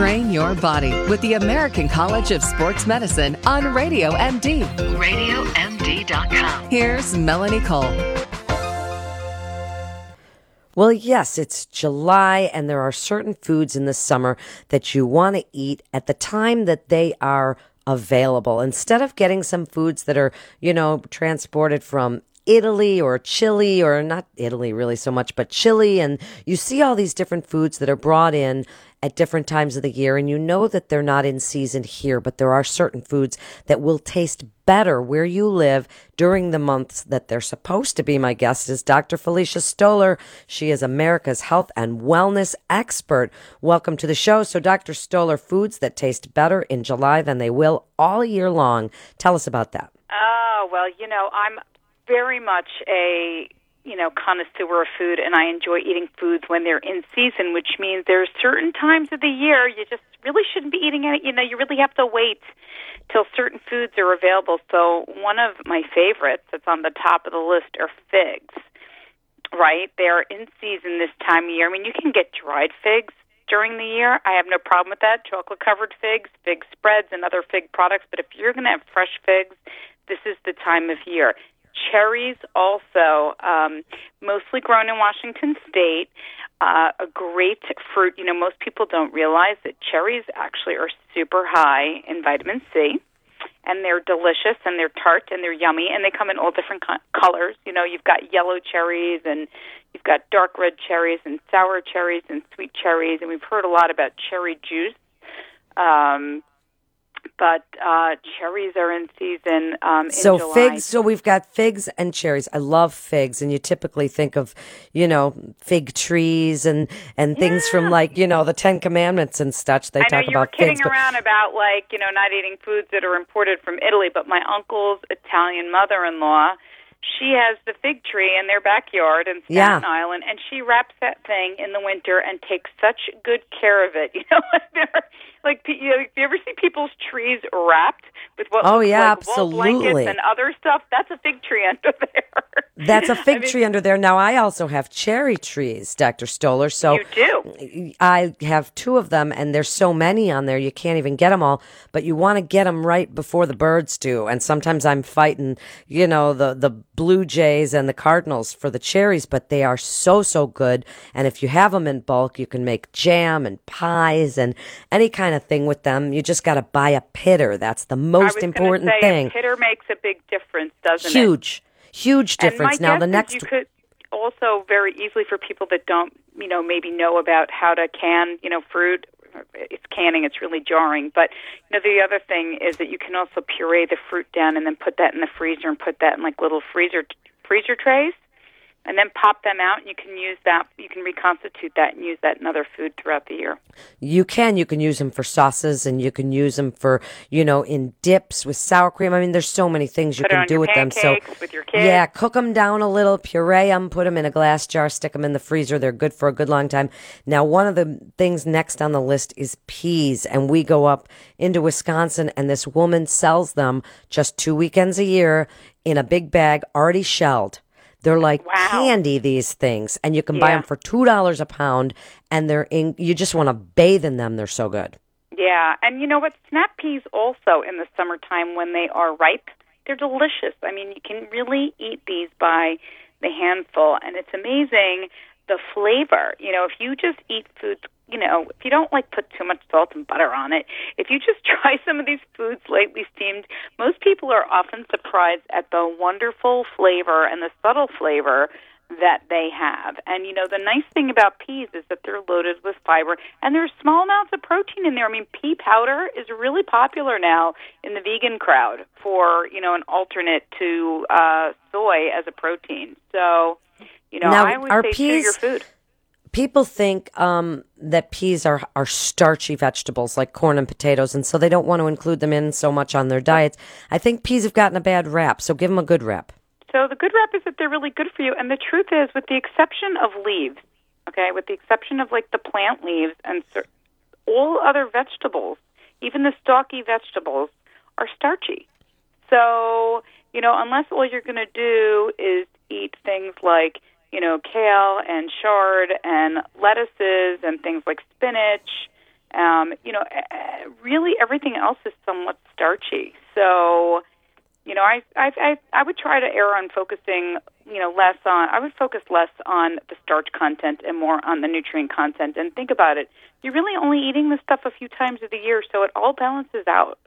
Train your body with the American College of Sports Medicine on Radio MD. RadioMD.com. Here's Melanie Cole. Well, yes, it's July, and there are certain foods in the summer that you want to eat at the time that they are available. Instead of getting some foods that are, you know, transported from Italy or Chile or not Italy really so much, but Chile. And you see all these different foods that are brought in at different times of the year. And you know that they're not in season here, but there are certain foods that will taste better where you live during the months that they're supposed to be. My guest is Dr. Felicia Stoler. She is America's health and wellness expert. Welcome to the show. So, Dr. Stoler, foods that taste better in July than they will all year long. Tell us about that. Oh, well, you know, I'm very much a you know connoisseur of food and I enjoy eating foods when they're in season, which means there's certain times of the year you just really shouldn't be eating it. You know, you really have to wait till certain foods are available. So one of my favorites that's on the top of the list are figs. Right? They're in season this time of year. I mean, you can get dried figs during the year. I have no problem with that. Chocolate covered figs, fig spreads, and other fig products. But if you're going to have fresh figs, this is the time of year. Cherries, also um, mostly grown in Washington State. Uh, a great fruit. You know, most people don't realize that cherries actually are super high in vitamin C, and they're delicious and they're tart and they're yummy, and they come in all different co- colors. You know, you've got yellow cherries and you've got dark red cherries and sour cherries and sweet cherries, and we've heard a lot about cherry juice. Um, but uh, cherries are in season. Um, in so July. figs. So we've got figs and cherries. I love figs, and you typically think of, you know, fig trees and and things Yeah. from like you know the Ten Commandments and such. They I know talk you about were kidding figs, but around about like you know not eating foods that are imported from Italy, but my uncle's Italian mother-in-law, she has the fig tree in their backyard in Staten Yeah. Island, and she wraps that thing in the winter and takes such good care of it. You know, They're- like pe- you, know, you ever see people's trees wrapped with what Oh, looks yeah, like wool blankets absolutely. and other stuff? That's a fig tree under there. That's a fig I mean, tree under there. Now I also have cherry trees, Doctor Stoler. So You do. I have two of them, and there's so many on there you can't even get them all. But you want to get them right before the birds do. And sometimes I'm fighting, you know, the the blue jays and the cardinals for the cherries. But they are so so good. And if you have them in bulk, you can make jam and pies and any kind of thing with them. You just got to buy a pitter. That's the most important say, thing. A pitter makes a big difference, doesn't it? Huge, huge difference. Now the next. you could also very easily for people that don't, you know, maybe know about how to can, you know, fruit. It's canning; it's really jarring. But you know, the other thing is that you can also puree the fruit down and then put that in the freezer and put that in like little freezer freezer trays, and then pop them out. And you can use that. You can reconstitute that and use that in other food throughout the year. You can. You can use them for sauces and you can use them for, you know, in dips with sour cream. I mean, there's so many things you Put can do with them. So, with your kids. yeah, cook them down a little, puree them, put them in a glass jar, stick them in the freezer. They're good for a good long time. Now, one of the things next on the list is peas. And we go up into Wisconsin and this woman sells them just two weekends a year in a big bag, already shelled. They're like Wow. candy, these things, and you can buy them for two dollars a pound. And they're in. You just want to bathe in them. They're so good. Yeah, and you know what? Snap peas also in the summertime when they are ripe, they're delicious. I mean, you can really eat these by the handful, and it's amazing the flavor. You know, if you just eat foods, you know, if you don't like put too much salt and butter on it, if you just try some of these foods lightly steamed, most people are often surprised at the wonderful flavor and the subtle flavor that they have. And you know, the nice thing about peas is that they're loaded with fiber and there's small amounts of protein in there. I mean, pea powder is really popular now in the vegan crowd for, you know, an alternate to uh soy as a protein. So, you know, Now, I always are say peas- your food. People think um, that peas are, are starchy vegetables like corn and potatoes, and so they don't want to include them in so much on their diets. I think peas have gotten a bad rap, so give them a good rap. So the good rep is that they're really good for you. And the truth is, with the exception of leaves, okay, with the exception of like the plant leaves and cer- all other vegetables, even the stalky vegetables, are starchy. So, you know, unless all you're going to do is eat things like, you know, kale and chard and lettuces and things like spinach Um, you know, really everything else is somewhat starchy. So, you know, I, I I I would try to err on focusing, you know, less on. I would focus less on the starch content and more on the nutrient content. And think about it: you're really only eating this stuff a few times of the year, so it all balances out.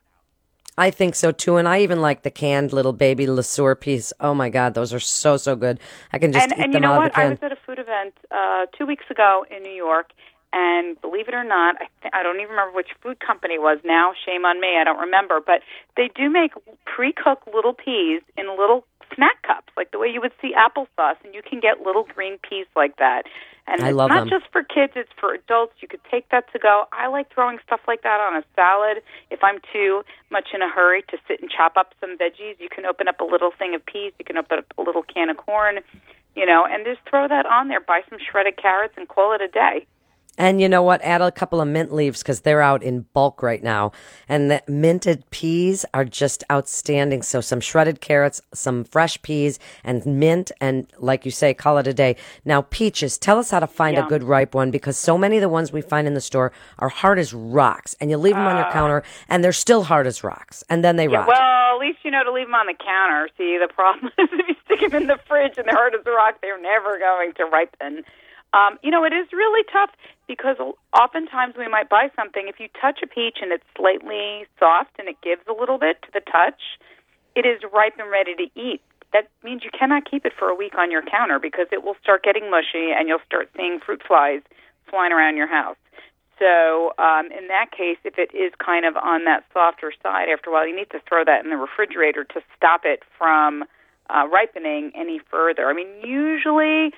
I think so too, and I even like the canned little baby Le Sueur peas. Oh my God, those are so so good. I can just and, eat and them you know out what? of the can. I was at a food event uh, two weeks ago in New York, and believe it or not, I, th- I don't even remember which food company was now. Shame on me, I don't remember. But they do make pre-cooked little peas in little snack cups, like the way you would see applesauce, and you can get little green peas like that. And I it's love not them. just for kids; it's for adults. You could take that to go. I like throwing stuff like that on a salad. If I'm too much in a hurry to sit and chop up some veggies, you can open up a little thing of peas. You can open up a little can of corn, you know, and just throw that on there. Buy some shredded carrots and call it a day. And you know what? Add a couple of mint leaves because they're out in bulk right now. And the minted peas are just outstanding. So some shredded carrots, some fresh peas, and mint. And like you say, call it a day. Now, peaches, tell us how to find a good ripe one because so many of the ones we find in the store are hard as rocks. And you leave them on your counter and they're still hard as rocks. And then they Ah. Yeah, rot. well, at least you know to leave them on the counter. See, the problem is if you stick them in the fridge and they're hard as a rock, they're never going to ripen. Um, you know, it is really tough because oftentimes we might buy something. If you touch a peach and it's slightly soft and it gives a little bit to the touch, it is ripe and ready to eat. That means you cannot keep it for a week on your counter because it will start getting mushy and you'll start seeing fruit flies flying around your house. So, um, in that case, if it is kind of on that softer side, after a while, you need to throw that in the refrigerator to stop it from uh, ripening any further. I mean, usually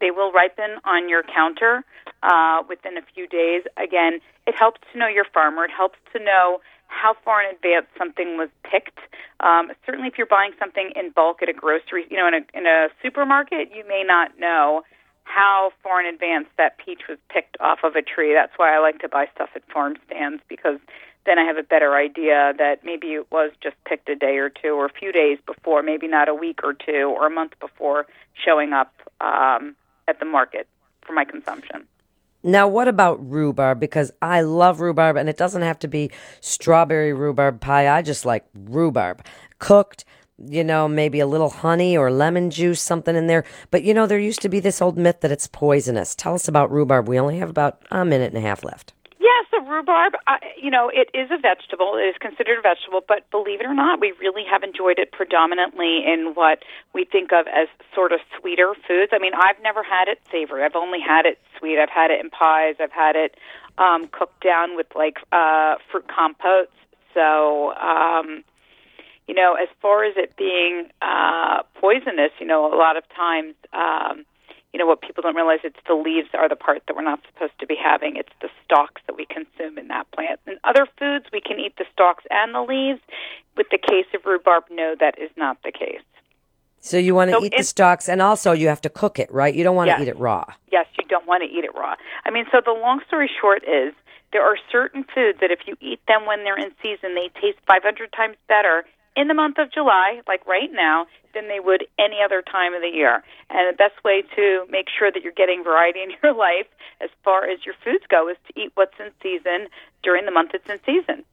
they will ripen on your counter uh, within a few days. Again, it helps to know your farmer. It helps to know how far in advance something was picked. Um, certainly, if you're buying something in bulk at a grocery, you know, in a in a supermarket, you may not know how far in advance that peach was picked off of a tree. That's why I like to buy stuff at farm stands because then I have a better idea that maybe it was just picked a day or two or a few days before, maybe not a week or two or a month before showing up um, at the market for my consumption. Now, what about rhubarb? Because I love rhubarb, and it doesn't have to be strawberry rhubarb pie. I just like rhubarb cooked. You know, maybe a little honey or lemon juice, something in there. But you know, there used to be this old myth that it's poisonous. Tell us about rhubarb. We only have about a minute and a half left. Rhubarb, uh, you know, it is a vegetable. It is considered a vegetable, but believe it or not, we really have enjoyed it predominantly in what we think of as sort of sweeter foods. I mean, I've never had it savory. I've only had it sweet. I've had it in pies. I've had it um, cooked down with like uh, fruit compotes. So, um, you know, as far as it being uh, poisonous, you know, a lot of times. Um, you know what people don't realize it's the leaves are the part that we're not supposed to be having it's the stalks that we consume in that plant in other foods we can eat the stalks and the leaves with the case of rhubarb no that is not the case So you want to So eat the stalks, and also you have to cook it, right? You don't want Yes. to eat it raw. yes you don't want to eat it raw i mean so the long story short is there are certain foods that if you eat them when they're in season they taste 500 times better in the month of July, like right now, than they would any other time of the year. And the best way to make sure that you're getting variety in your life as far as your foods go is to eat what's in season during the month it's in season.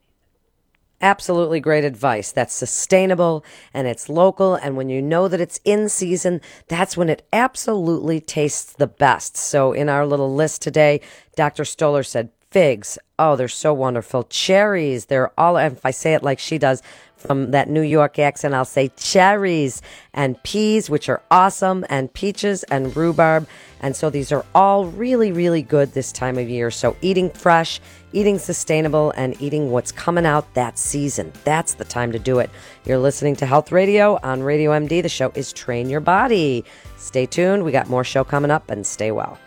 Absolutely great advice. That's sustainable and it's local. And when you know that it's in season, that's when it absolutely tastes the best. So, in our little list today, Dr. Stoler said figs. Oh, they're so wonderful. Cherries. They're all, if I say it like she does from that New York accent, I'll say cherries and peas, which are awesome, and peaches and rhubarb. And so these are all really, really good this time of year. So eating fresh, eating sustainable, and eating what's coming out that season. That's the time to do it. You're listening to Health Radio on Radio MD. The show is Train Your Body. Stay tuned. We got more show coming up and stay well.